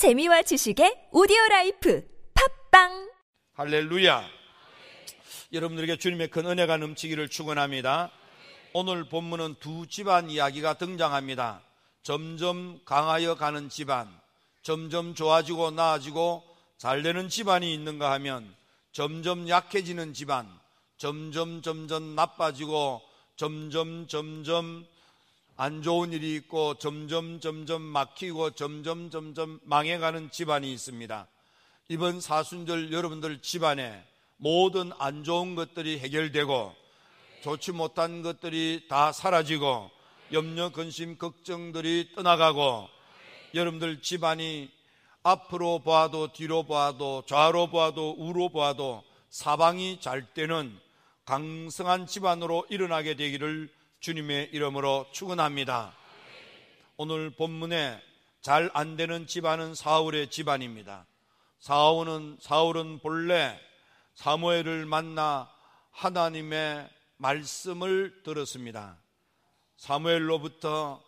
재미와 지식의 오디오 라이프 팟빵 할렐루야. 여러분들에게 주님의 큰 은혜가 넘치기를 축원합니다. 오늘 본문은 두 집안 이야기가 등장합니다. 점점 강하여 가는 집안, 점점 좋아지고 나아지고 잘 되는 집안이 있는가 하면 점점 약해지는 집안, 점점 점점 나빠지고 점점 점점 안 좋은 일이 있고 점점 점점 막히고 점점 점점 망해가는 집안이 있습니다. 이번 사순절 여러분들 집안에 모든 안 좋은 것들이 해결되고 좋지 못한 것들이 다 사라지고 염려, 근심, 걱정들이 떠나가고 여러분들 집안이 앞으로 보아도 뒤로 보아도 좌로 보아도 우로 보아도 사방이 잘 때는 강성한 집안으로 일어나게 되기를 주님의 이름으로 축원합니다. 오늘 본문에 잘 안 되는 집안은 사울의 집안입니다. 사울은 사울은 본래 사무엘을 만나 하나님의 말씀을 들었습니다. 사무엘로부터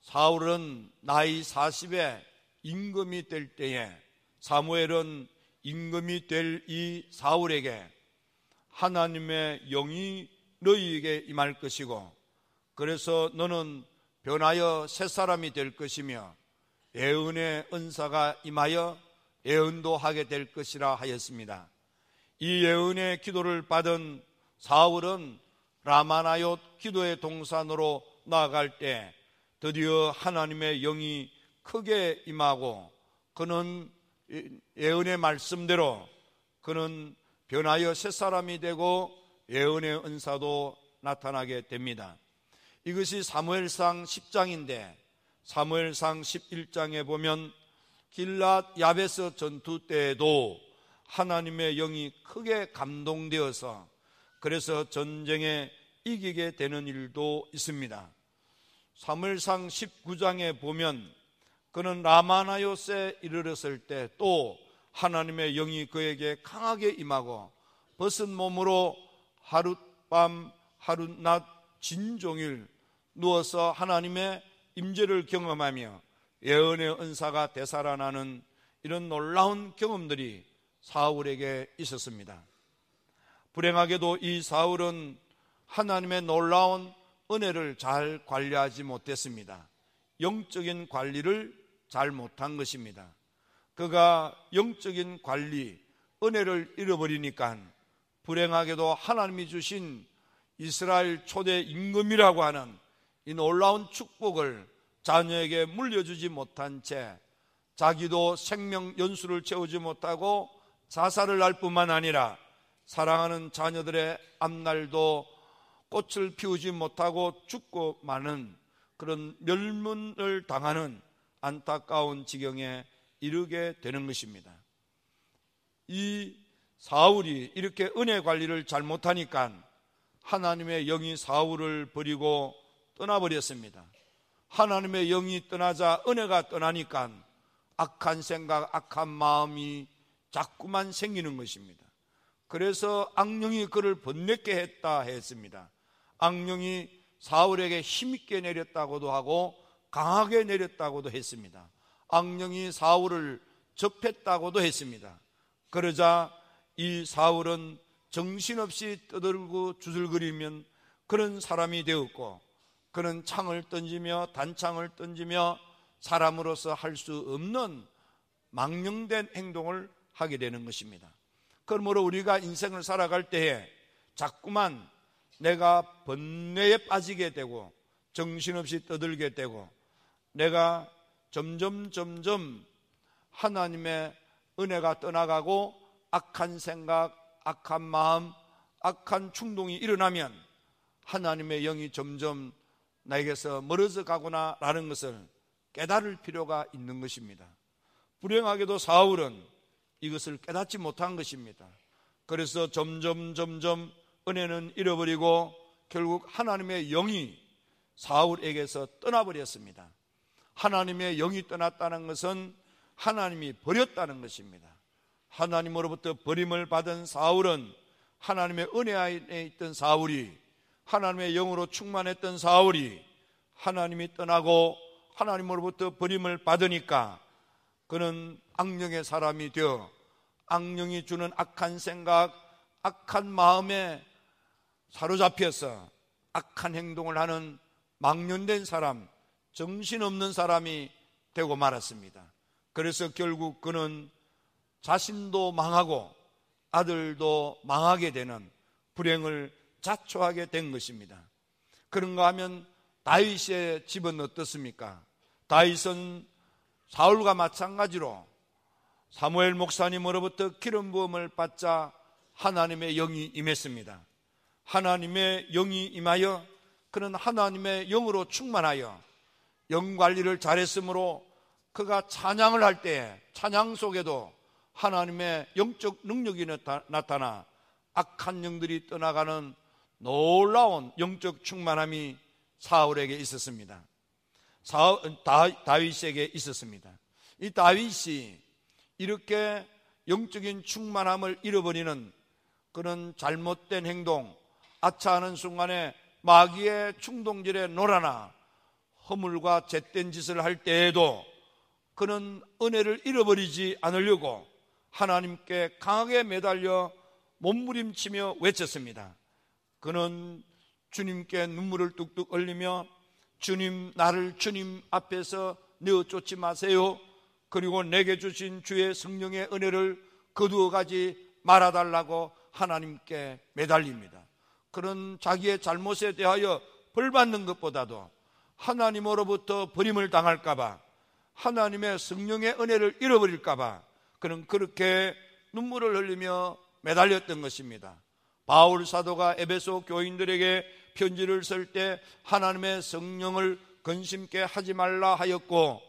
사울은 나이 40에 임금이 될 때에 사무엘은 임금이 될 이 사울에게 하나님의 영이 너희에게 임할 것이고 그래서 너는 변하여 새 사람이 될 것이며 예언의 은사가 임하여 예언도 하게 될 것이라 하였습니다. 이 예언의 기도를 받은 사울은 라마나옳 기도의 동산으로 나아갈 때 드디어 하나님의 영이 크게 임하고 그는 예언의 말씀대로 그는 변하여 새 사람이 되고 예언의 은사도 나타나게 됩니다. 이것이 사무엘상 10장인데 사무엘상 11장에 보면 길랏 야베스 전투 때에도 하나님의 영이 크게 감동되어서 그래서 전쟁에 이기게 되는 일도 있습니다. 사무엘상 19장에 보면 그는 라마나요스에 이르렀을 때 또 하나님의 영이 그에게 강하게 임하고 벗은 몸으로 하룻밤 하룻낮 진종일 누워서 하나님의 임재를 경험하며 예언의 은사가 되살아나는 이런 놀라운 경험들이 사울에게 있었습니다. 불행하게도 이 사울은 하나님의 놀라운 은혜를 잘 관리하지 못했습니다. 영적인 관리를 잘 못한 것입니다. 그가 영적인 관리, 은혜를 잃어버리니까 불행하게도 하나님이 주신 이스라엘 초대 임금이라고 하는 이 놀라운 축복을 자녀에게 물려주지 못한 채 자기도 생명 연수를 채우지 못하고 자살을 할 뿐만 아니라 사랑하는 자녀들의 앞날도 꽃을 피우지 못하고 죽고 마는 그런 멸문을 당하는 안타까운 지경에 이르게 되는 것입니다. 이 사울이 이렇게 은혜 관리를 잘못하니까 하나님의 영이 사울을 버리고 떠나버렸습니다. 하나님의 영이 떠나자 은혜가 떠나니까 악한 생각, 악한 마음이 자꾸만 생기는 것입니다. 그래서 악령이 그를 번뇌게 했다 했습니다. 악령이 사울에게 힘있게 내렸다고도 하고 강하게 내렸다고도 했습니다. 악령이 사울을 접했다고도 했습니다. 그러자 이 사울은 정신없이 떠들고 주술거리면 그런 사람이 되었고 그는 창을 던지며 단창을 던지며 사람으로서 할 수 없는 망령된 행동을 하게 되는 것입니다. 그러므로 우리가 인생을 살아갈 때에 자꾸만 내가 번뇌에 빠지게 되고 정신없이 떠들게 되고 내가 점점 점점 하나님의 은혜가 떠나가고 악한 생각, 악한 마음, 악한 충동이 일어나면 하나님의 영이 점점 나에게서 멀어져 가구나 라는 것을 깨달을 필요가 있는 것입니다. 불행하게도 사울은 이것을 깨닫지 못한 것입니다. 그래서 점점 점점 은혜는 잃어버리고 결국 하나님의 영이 사울에게서 떠나버렸습니다. 하나님의 영이 떠났다는 것은 하나님이 버렸다는 것입니다. 하나님으로부터 버림을 받은 사울은 하나님의 은혜 안에 있던 사울이 하나님의 영으로 충만했던 사울이 하나님이 떠나고 하나님으로부터 버림을 받으니까 그는 악령의 사람이 되어 악령이 주는 악한 생각, 악한 마음에 사로잡혀서 악한 행동을 하는 망년된 사람, 정신없는 사람이 되고 말았습니다. 그래서 결국 그는 자신도 망하고 아들도 망하게 되는 불행을 자초하게 된 것입니다. 그런가 하면 다윗의 집은 어떻습니까? 다윗은 사울과 마찬가지로 사무엘 목사님으로부터 기름 부음을 받자 하나님의 영이 임했습니다. 하나님의 영이 임하여 그는 하나님의 영으로 충만하여 영 관리를 잘했으므로 그가 찬양을 할 때 찬양 속에도 하나님의 영적 능력이 나타나 악한 영들이 떠나가는 놀라운 영적 충만함이 사울에게 있었습니다. 다윗에게 있었습니다. 이 다윗이 이렇게 영적인 충만함을 잃어버리는 그런 잘못된 행동, 아차하는 순간에 마귀의 충동질에 놀아나 허물과 잿된 짓을 할 때에도 그는 은혜를 잃어버리지 않으려고 하나님께 강하게 매달려 몸부림치며 외쳤습니다. 그는 주님께 눈물을 뚝뚝 흘리며 주님 나를 주님 앞에서 내어 쫓지 마세요. 그리고 내게 주신 주의 성령의 은혜를 거두어 가지 말아 달라고 하나님께 매달립니다. 그런 자기의 잘못에 대하여 벌 받는 것보다도 하나님으로부터 버림을 당할까봐 하나님의 성령의 은혜를 잃어버릴까봐 그는 그렇게 눈물을 흘리며 매달렸던 것입니다. 바울 사도가 에베소 교인들에게 편지를 쓸 때 하나님의 성령을 근심케 하지 말라 하였고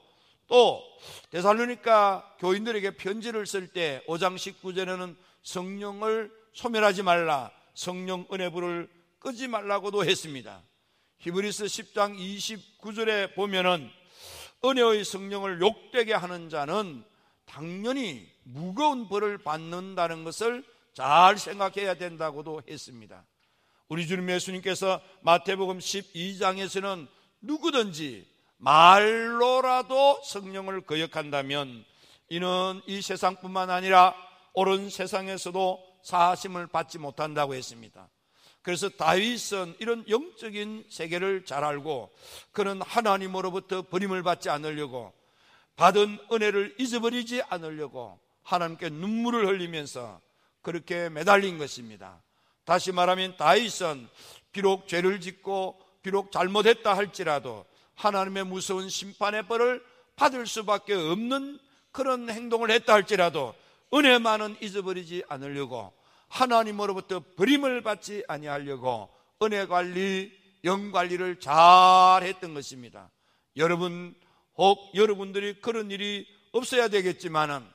또 데살로니까 교인들에게 편지를 쓸 때 5장 19절에는 성령을 소멸하지 말라 성령 은혜불을 끄지 말라고도 했습니다. 히브리스 10장 29절에 보면은 은혜의 성령을 욕되게 하는 자는 당연히 무거운 벌을 받는다는 것을 잘 생각해야 된다고도 했습니다. 우리 주님 예수님께서 마태복음 12장에서는 누구든지 말로라도 성령을 거역한다면 이는 이 세상뿐만 아니라 옳은 세상에서도 사심을 받지 못한다고 했습니다. 그래서 다윗은 이런 영적인 세계를 잘 알고 그는 하나님으로부터 버림을 받지 않으려고 받은 은혜를 잊어버리지 않으려고 하나님께 눈물을 흘리면서 그렇게 매달린 것입니다. 다시 말하면 다윗은 비록 죄를 짓고 비록 잘못했다 할지라도 하나님의 무서운 심판의 벌을 받을 수밖에 없는 그런 행동을 했다 할지라도 은혜만은 잊어버리지 않으려고 하나님으로부터 버림을 받지 아니하려고 은혜 관리, 영 관리를 잘 했던 것입니다. 여러분, 혹 여러분들이 그런 일이 없어야 되겠지만은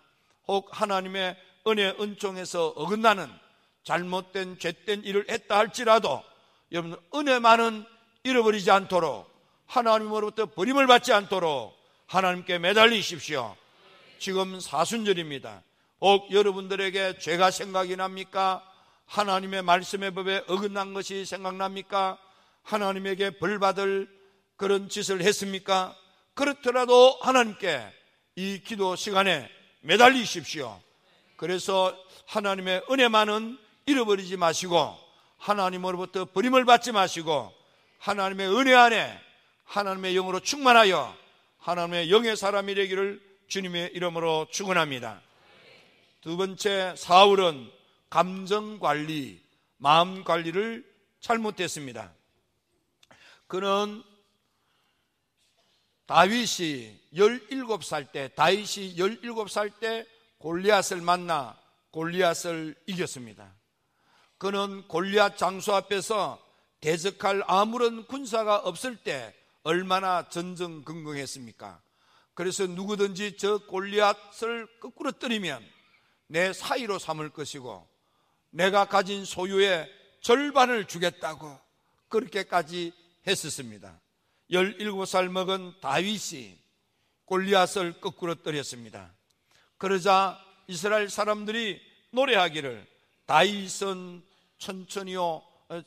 혹 하나님의 은혜 은총에서 어긋나는 잘못된 죄된 일을 했다 할지라도 여러분 은혜만은 잃어버리지 않도록 하나님으로부터 버림을 받지 않도록 하나님께 매달리십시오. 지금 사순절입니다. 혹 여러분들에게 죄가 생각이 납니까? 하나님의 말씀의 법에 어긋난 것이 생각납니까? 하나님에게 벌 받을 그런 짓을 했습니까? 그렇더라도 하나님께 이 기도 시간에 매달리십시오. 그래서 하나님의 은혜만은 잃어버리지 마시고 하나님으로부터 버림을 받지 마시고 하나님의 은혜 안에 하나님의 영으로 충만하여 하나님의 영의 사람이 되기를 주님의 이름으로 축원합니다. 두 번째 사울은 감정 관리, 마음 관리를 잘못했습니다. 그는 다윗이 17살 때, 다윗이 17살 때 골리앗을 만나 골리앗을 이겼습니다. 그는 골리앗 장수 앞에서 대적할 아무런 군사가 없을 때 얼마나 전전긍긍했습니까? 그래서 누구든지 저 골리앗을 거꾸로 때리면 내 사이로 삼을 것이고 내가 가진 소유의 절반을 주겠다고 그렇게까지 했었습니다. 17살 먹은 다윗이 골리앗을 거꾸로 때렸습니다. 그러자 이스라엘 사람들이 노래하기를 다윗은 천천히요 어,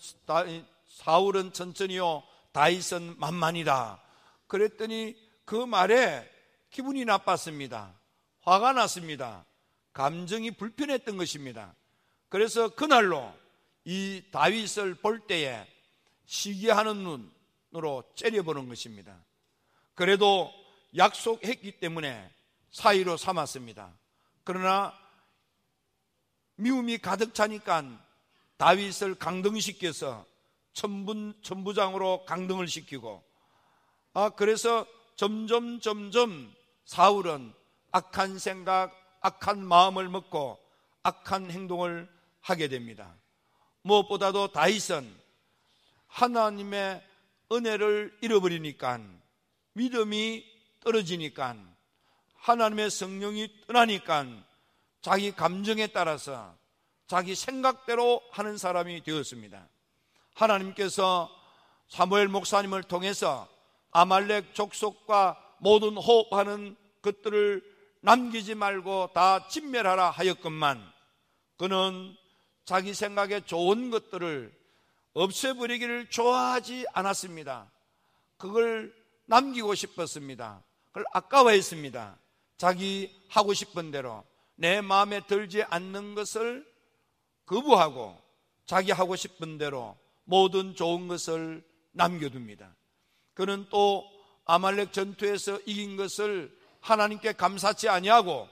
사울은 천천히요 다윗은 만만이다. 그랬더니 그 말에 기분이 나빴습니다. 화가 났습니다. 감정이 불편했던 것입니다. 그래서 그날로 이 다윗을 볼 때에 시기하는 눈 으로 째려보는 것입니다. 그래도 약속했기 때문에 사이로 삼았습니다. 그러나 미움이 가득 차니까 다윗을 강등시켜서 천분, 천부장으로 강등을 시키고 아 그래서 점점 점점 사울은 악한 생각, 악한 마음을 먹고 악한 행동을 하게 됩니다. 무엇보다도 다윗은 하나님의 은혜를 잃어버리니까 믿음이 떨어지니까 하나님의 성령이 떠나니까 자기 감정에 따라서 자기 생각대로 하는 사람이 되었습니다. 하나님께서 사무엘 목사님을 통해서 아말렉 족속과 모든 호흡하는 것들을 남기지 말고 다 진멸하라 하였건만 그는 자기 생각에 좋은 것들을 없애버리기를 좋아하지 않았습니다. 그걸 남기고 싶었습니다. 그걸 아까워했습니다. 자기 하고 싶은 대로 내 마음에 들지 않는 것을 거부하고 자기 하고 싶은 대로 모든 좋은 것을 남겨둡니다. 그는 또 아말렉 전투에서 이긴 것을 하나님께 감사치 아니하고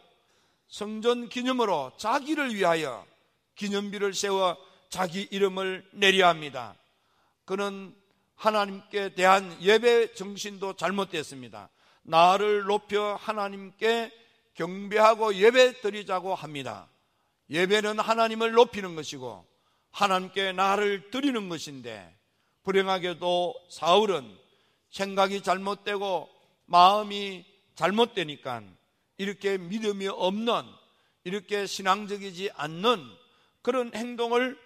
성전 기념으로 자기를 위하여 기념비를 세워 자기 이름을 내려 합니다. 그는 하나님께 대한 예배 정신도 잘못됐습니다. 나를 높여 하나님께 경배하고 예배 드리자고 합니다. 예배는 하나님을 높이는 것이고 하나님께 나를 드리는 것인데 불행하게도 사울은 생각이 잘못되고 마음이 잘못되니까 이렇게 믿음이 없는 이렇게 신앙적이지 않는 그런 행동을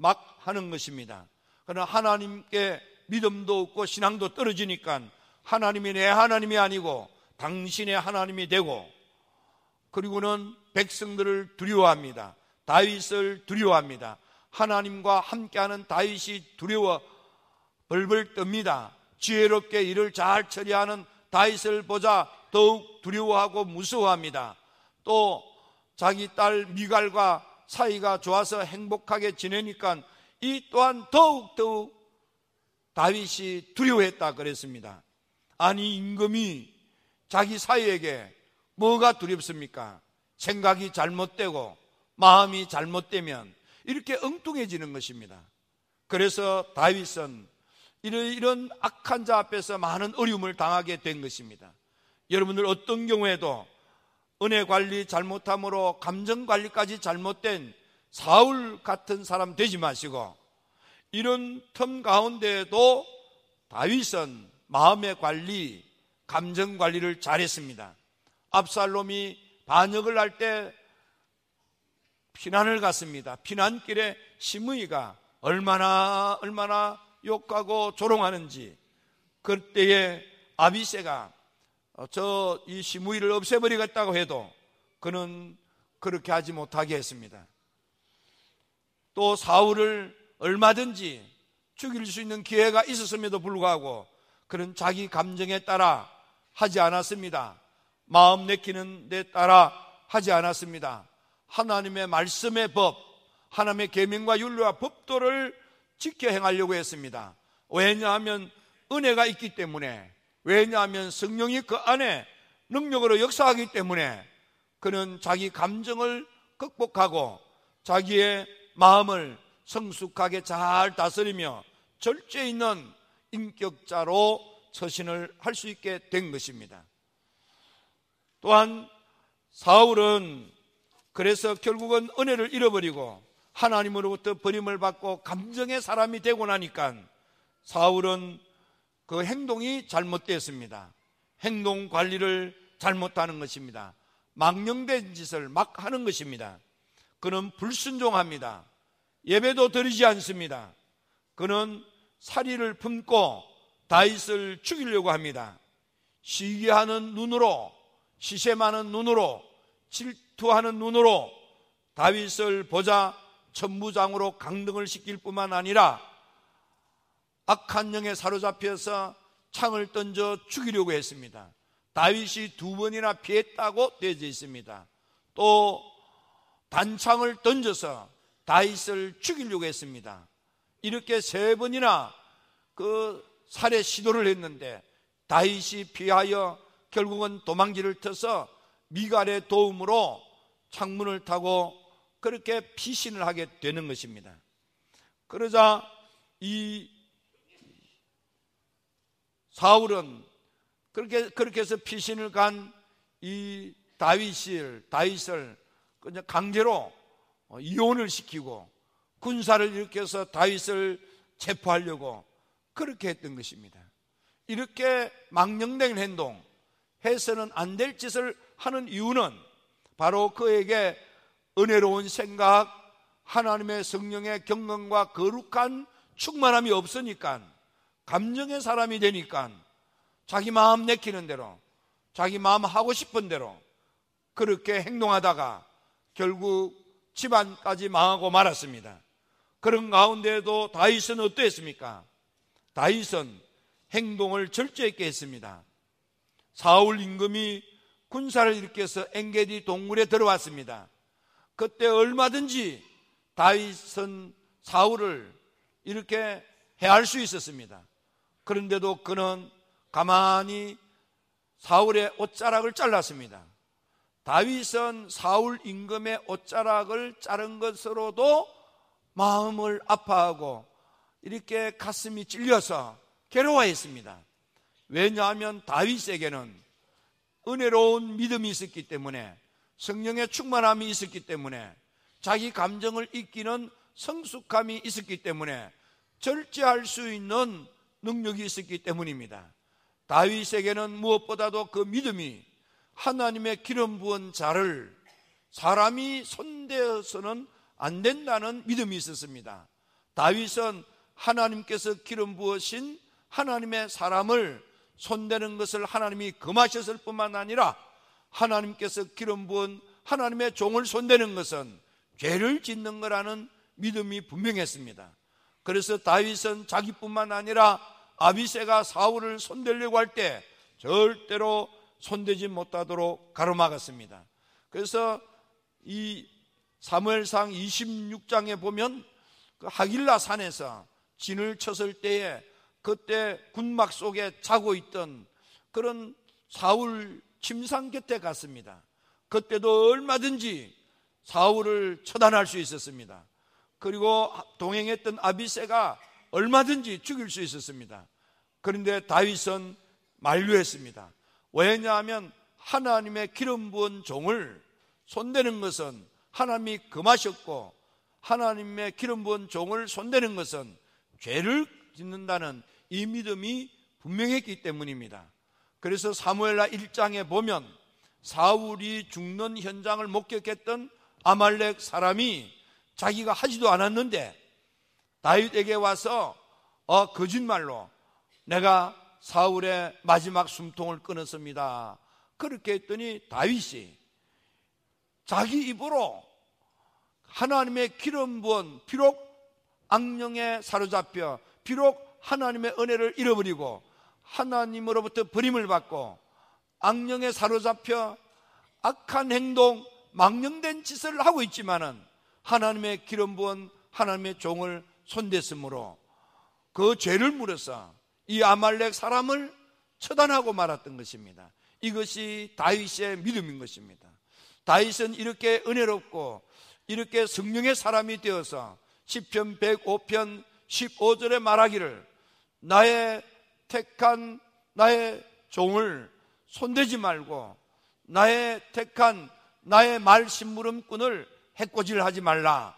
막 하는 것입니다. 그러나 하나님께 믿음도 없고 신앙도 떨어지니까 하나님이 내 하나님이 아니고 당신의 하나님이 되고 그리고는 백성들을 두려워합니다. 다윗을 두려워합니다. 하나님과 함께하는 다윗이 두려워 벌벌 뜹니다. 지혜롭게 일을 잘 처리하는 다윗을 보자 더욱 두려워하고 무서워합니다. 또 자기 딸 미갈과 사이가 좋아서 행복하게 지내니까 이 또한 더욱 더욱 다윗이 두려워했다 그랬습니다. 아니 임금이 자기 사이에게 뭐가 두렵습니까? 생각이 잘못되고 마음이 잘못되면 이렇게 엉뚱해지는 것입니다. 그래서 다윗은 이런, 이런 악한 자 앞에서 많은 어려움을 당하게 된 것입니다. 여러분들 어떤 경우에도 은혜 관리 잘못함으로 감정 관리까지 잘못된 사울 같은 사람 되지 마시고 이런 틈 가운데에도 다윗은 마음의 관리, 감정 관리를 잘했습니다. 압살롬이 반역을 할 때 피난을 갔습니다. 피난길에 시므이가 얼마나 얼마나 욕하고 조롱하는지 그때에 아비세가 저 이 시므이를 없애버리겠다고 해도 그는 그렇게 하지 못하게 했습니다. 또 사울을 얼마든지 죽일 수 있는 기회가 있었음에도 불구하고 그는 자기 감정에 따라 하지 않았습니다. 마음 내키는 데 따라 하지 않았습니다. 하나님의 말씀의 법, 하나님의 계명과 윤리와 법도를 지켜 행하려고 했습니다. 왜냐하면 은혜가 있기 때문에, 왜냐하면 성령이 그 안에 능력으로 역사하기 때문에 그는 자기 감정을 극복하고 자기의 마음을 성숙하게 잘 다스리며 절제 있는 인격자로 처신을 할 수 있게 된 것입니다. 또한 사울은 그래서 결국은 은혜를 잃어버리고 하나님으로부터 버림을 받고 감정의 사람이 되고 나니까 사울은 그 행동이 잘못되었습니다. 행동 관리를 잘못하는 것입니다. 망령된 짓을 막 하는 것입니다. 그는 불순종합니다. 예배도 드리지 않습니다. 그는 사리를 품고 다윗을 죽이려고 합니다. 시기하는 눈으로 시샘하는 눈으로 질투하는 눈으로 다윗을 보자 천부장으로 강등을 시킬 뿐만 아니라 악한 영에 사로잡혀서 창을 던져 죽이려고 했습니다. 다윗이 두 번이나 피했다고 되어져 있습니다. 또 단창을 던져서 다윗을 죽이려고 했습니다. 이렇게 세 번이나 그 살해 시도를 했는데 다윗이 피하여 결국은 도망길을 터서 미갈의 도움으로 창문을 타고 그렇게 피신을 하게 되는 것입니다. 그러자 이 사울은 그렇게 그렇게 해서 피신을 간 이 다윗을 다윗을 그냥 강제로 이혼을 시키고 군사를 일으켜서 다윗을 체포하려고 그렇게 했던 것입니다. 이렇게 망령된 행동, 해서는 안 될 짓을 하는 이유는 바로 그에게 은혜로운 생각, 하나님의 성령의 경건과 거룩한 충만함이 없으니까 감정의 사람이 되니까 자기 마음 내키는 대로 자기 마음 하고 싶은 대로 그렇게 행동하다가 결국 집안까지 망하고 말았습니다. 그런 가운데에도 다윗은 어떠했습니까? 다윗은 행동을 절제했게 했습니다. 사울 임금이 군사를 일으켜서 엔게디 동굴에 들어왔습니다. 그때 얼마든지 다윗은 사울을 이렇게 해할 수 있었습니다. 그런데도 그는 가만히 사울의 옷자락을 잘랐습니다. 다윗은 사울 임금의 옷자락을 자른 것으로도 마음을 아파하고 이렇게 가슴이 찔려서 괴로워했습니다. 왜냐하면 다윗에게는 은혜로운 믿음이 있었기 때문에 성령의 충만함이 있었기 때문에 자기 감정을 익히는 성숙함이 있었기 때문에 절제할 수 있는 능력이 있었기 때문입니다. 다윗에게는 무엇보다도 그 믿음이 하나님의 기름 부은 자를 사람이 손대어서는 안 된다는 믿음이 있었습니다. 다윗은 하나님께서 기름 부으신 하나님의 사람을 손대는 것을 하나님이 금하셨을 뿐만 아니라 하나님께서 기름 부은 하나님의 종을 손대는 것은 죄를 짓는 거라는 믿음이 분명했습니다. 그래서 다윗은 자기뿐만 아니라 아비세가 사울을 손대려고 할 때 절대로 손대지 못하도록 가로막았습니다. 그래서 이 사무엘상 26장에 보면 그 하길라 산에서 진을 쳤을 때에 그때 군막 속에 자고 있던 그런 사울 침상 곁에 갔습니다. 그때도 얼마든지 사울을 처단할 수 있었습니다. 그리고 동행했던 아비세가 얼마든지 죽일 수 있었습니다. 그런데 다윗은 만류했습니다. 왜냐하면 하나님의 기름 부은 종을 손대는 것은 하나님이 금하셨고 하나님의 기름 부은 종을 손대는 것은 죄를 짓는다는 이 믿음이 분명했기 때문입니다. 그래서 사무엘라 1장에 보면 사울이 죽는 현장을 목격했던 아말렉 사람이 자기가 하지도 않았는데 다윗에게 와서 어 거짓말로 내가 사울의 마지막 숨통을 끊었습니다. 그렇게 했더니 다윗이 자기 입으로 하나님의 기름 부은 비록 악령에 사로잡혀 비록 하나님의 은혜를 잃어버리고 하나님으로부터 버림을 받고 악령에 사로잡혀 악한 행동, 망령된 짓을 하고 있지만은 하나님의 기름 부은 하나님의 종을 손댔으므로 그 죄를 물어서 이 아말렉 사람을 처단하고 말았던 것입니다. 이것이 다윗의 믿음인 것입니다. 다윗은 이렇게 은혜롭고 이렇게 성령의 사람이 되어서 시편 105편 15절에 말하기를 나의 택한 나의 종을 손대지 말고 나의 택한 나의 말 심부름꾼을 해코지하지 말라.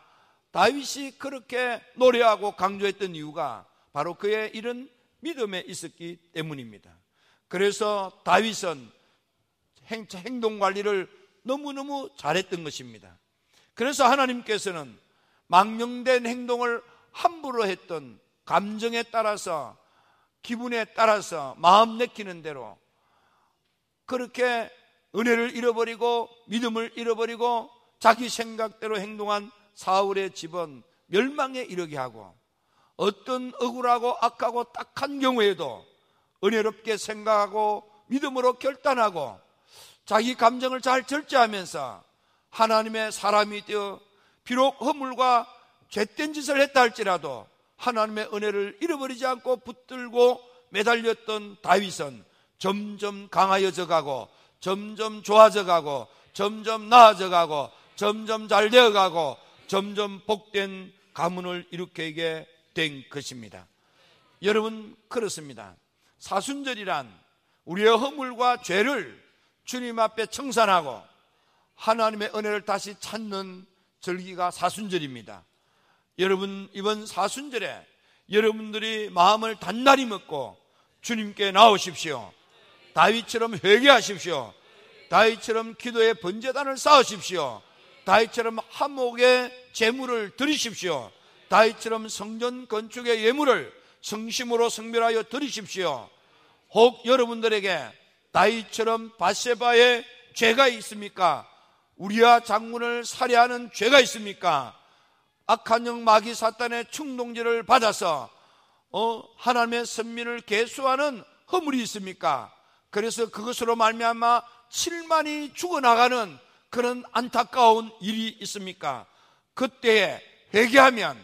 다윗이 그렇게 노래하고 강조했던 이유가 바로 그의 이런 믿음에 있었기 때문입니다. 그래서 다윗은 행동 관리를 너무너무 잘했던 것입니다. 그래서 하나님께서는 망령된 행동을 함부로 했던 감정에 따라서 기분에 따라서 마음 내키는 대로 그렇게 은혜를 잃어버리고 믿음을 잃어버리고 자기 생각대로 행동한 사울의 집은 멸망에 이르게 하고 어떤 억울하고 악하고 딱한 경우에도 은혜롭게 생각하고 믿음으로 결단하고 자기 감정을 잘 절제하면서 하나님의 사람이 되어 비록 허물과 죄된 짓을 했다 할지라도 하나님의 은혜를 잃어버리지 않고 붙들고 매달렸던 다윗은 점점 강하여져 가고 점점 좋아져 가고 점점 나아져 가고 점점 잘 되어 가고 점점 복된 가문을 일으키게 된 것입니다. 여러분 그렇습니다. 사순절이란 우리의 허물과 죄를 주님 앞에 청산하고 하나님의 은혜를 다시 찾는 절기가 사순절입니다. 여러분 이번 사순절에 여러분들이 마음을 단단히 먹고 주님께 나오십시오. 다윗처럼 회개하십시오. 다윗처럼 기도의 번제단을 쌓으십시오. 다윗처럼 한목의 재물을 드리십시오. 다윗처럼 성전 건축의 예물을 성심으로 성별하여 드리십시오. 혹 여러분들에게 다윗처럼 바세바의 죄가 있습니까? 우리와 장군을 살해하는 죄가 있습니까? 악한 영 마귀 사탄의 충동질을 받아서 어, 하나님의 선민을 개수하는 허물이 있습니까? 그래서 그것으로 말미암아 7만이 죽어나가는 그런 안타까운 일이 있습니까? 그때에 회개하면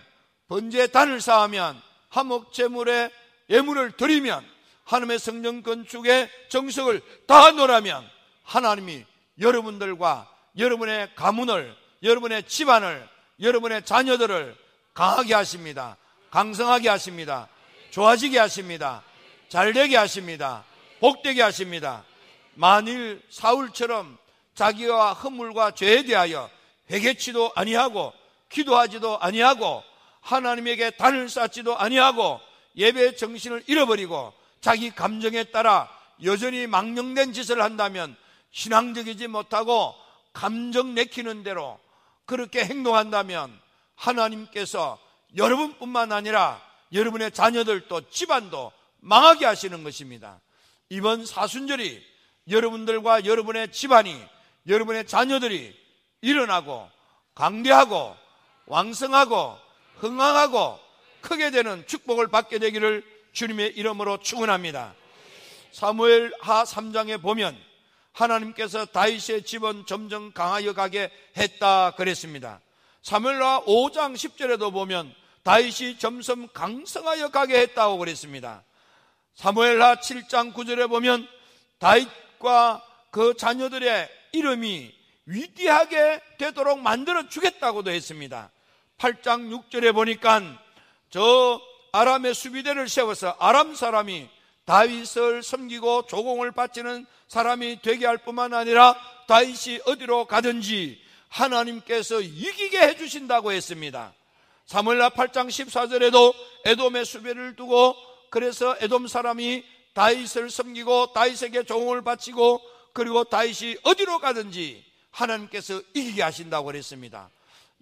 번제단을 쌓으면 화목 제물에 예물을 드리면 하나님의 성전 건축의 정석을 다하노라면 하나님이 여러분들과 여러분의 가문을 여러분의 집안을 여러분의 자녀들을 강하게 하십니다. 강성하게 하십니다. 좋아지게 하십니다. 잘되게 하십니다. 복되게 하십니다. 만일 사울처럼 자기와 허물과 죄에 대하여 회개치도 아니하고 기도하지도 아니하고 하나님에게 단을 쌓지도 아니하고 예배의 정신을 잃어버리고 자기 감정에 따라 여전히 망령된 짓을 한다면 신앙적이지 못하고 감정 내키는 대로 그렇게 행동한다면 하나님께서 여러분뿐만 아니라 여러분의 자녀들도 집안도 망하게 하시는 것입니다. 이번 사순절이 여러분들과 여러분의 집안이 여러분의 자녀들이 일어나고 강대하고 왕성하고 흥황하고 크게 되는 축복을 받게 되기를 주님의 이름으로 축원합니다. 사무엘 하 3장에 보면 하나님께서 다윗의 집은 점점 강하여 가게 했다 그랬습니다. 사무엘 하 5장 10절에도 보면 다윗이 점점 강성하여 가게 했다고 그랬습니다. 사무엘 하 7장 9절에 보면 다윗과 그 자녀들의 이름이 위대하게 되도록 만들어 주겠다고도 했습니다. 8장 6절에 보니까 저 아람의 수비대를 세워서 아람 사람이 다윗을 섬기고 조공을 바치는 사람이 되게 할 뿐만 아니라 다윗이 어디로 가든지 하나님께서 이기게 해주신다고 했습니다. 사무엘라 8장 14절에도 에돔의 수배를 두고 그래서 에돔 사람이 다윗을 섬기고 다윗에게 종을 바치고 그리고 다윗이 어디로 가든지 하나님께서 이기게 하신다고 그랬습니다.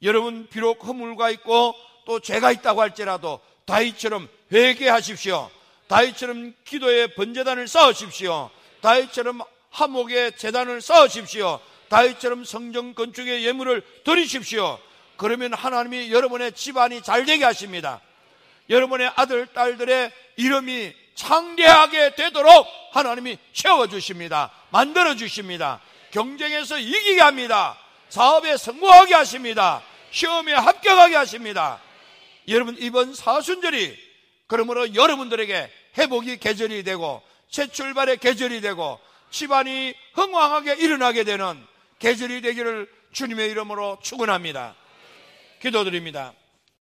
여러분 비록 허물과 있고 또 죄가 있다고 할지라도 다윗처럼 회개하십시오. 다윗처럼 기도의 번제단을 쌓으십시오. 다윗처럼 하목의 재단을 쌓으십시오. 다윗처럼 성정 건축의 예물을 드리십시오. 그러면 하나님이 여러분의 집안이 잘 되게 하십니다. 여러분의 아들, 딸들의 이름이 창대하게 되도록 하나님이 채워주십니다. 만들어주십니다. 경쟁에서 이기게 합니다. 사업에 성공하게 하십니다. 시험에 합격하게 하십니다. 여러분, 이번 사순절이 그러므로 여러분들에게 회복이 계절이 되고 새 출발의 계절이 되고 집안이 흥왕하게 일어나게 되는 계절이 되기를 주님의 이름으로 축원합니다. 기도드립니다.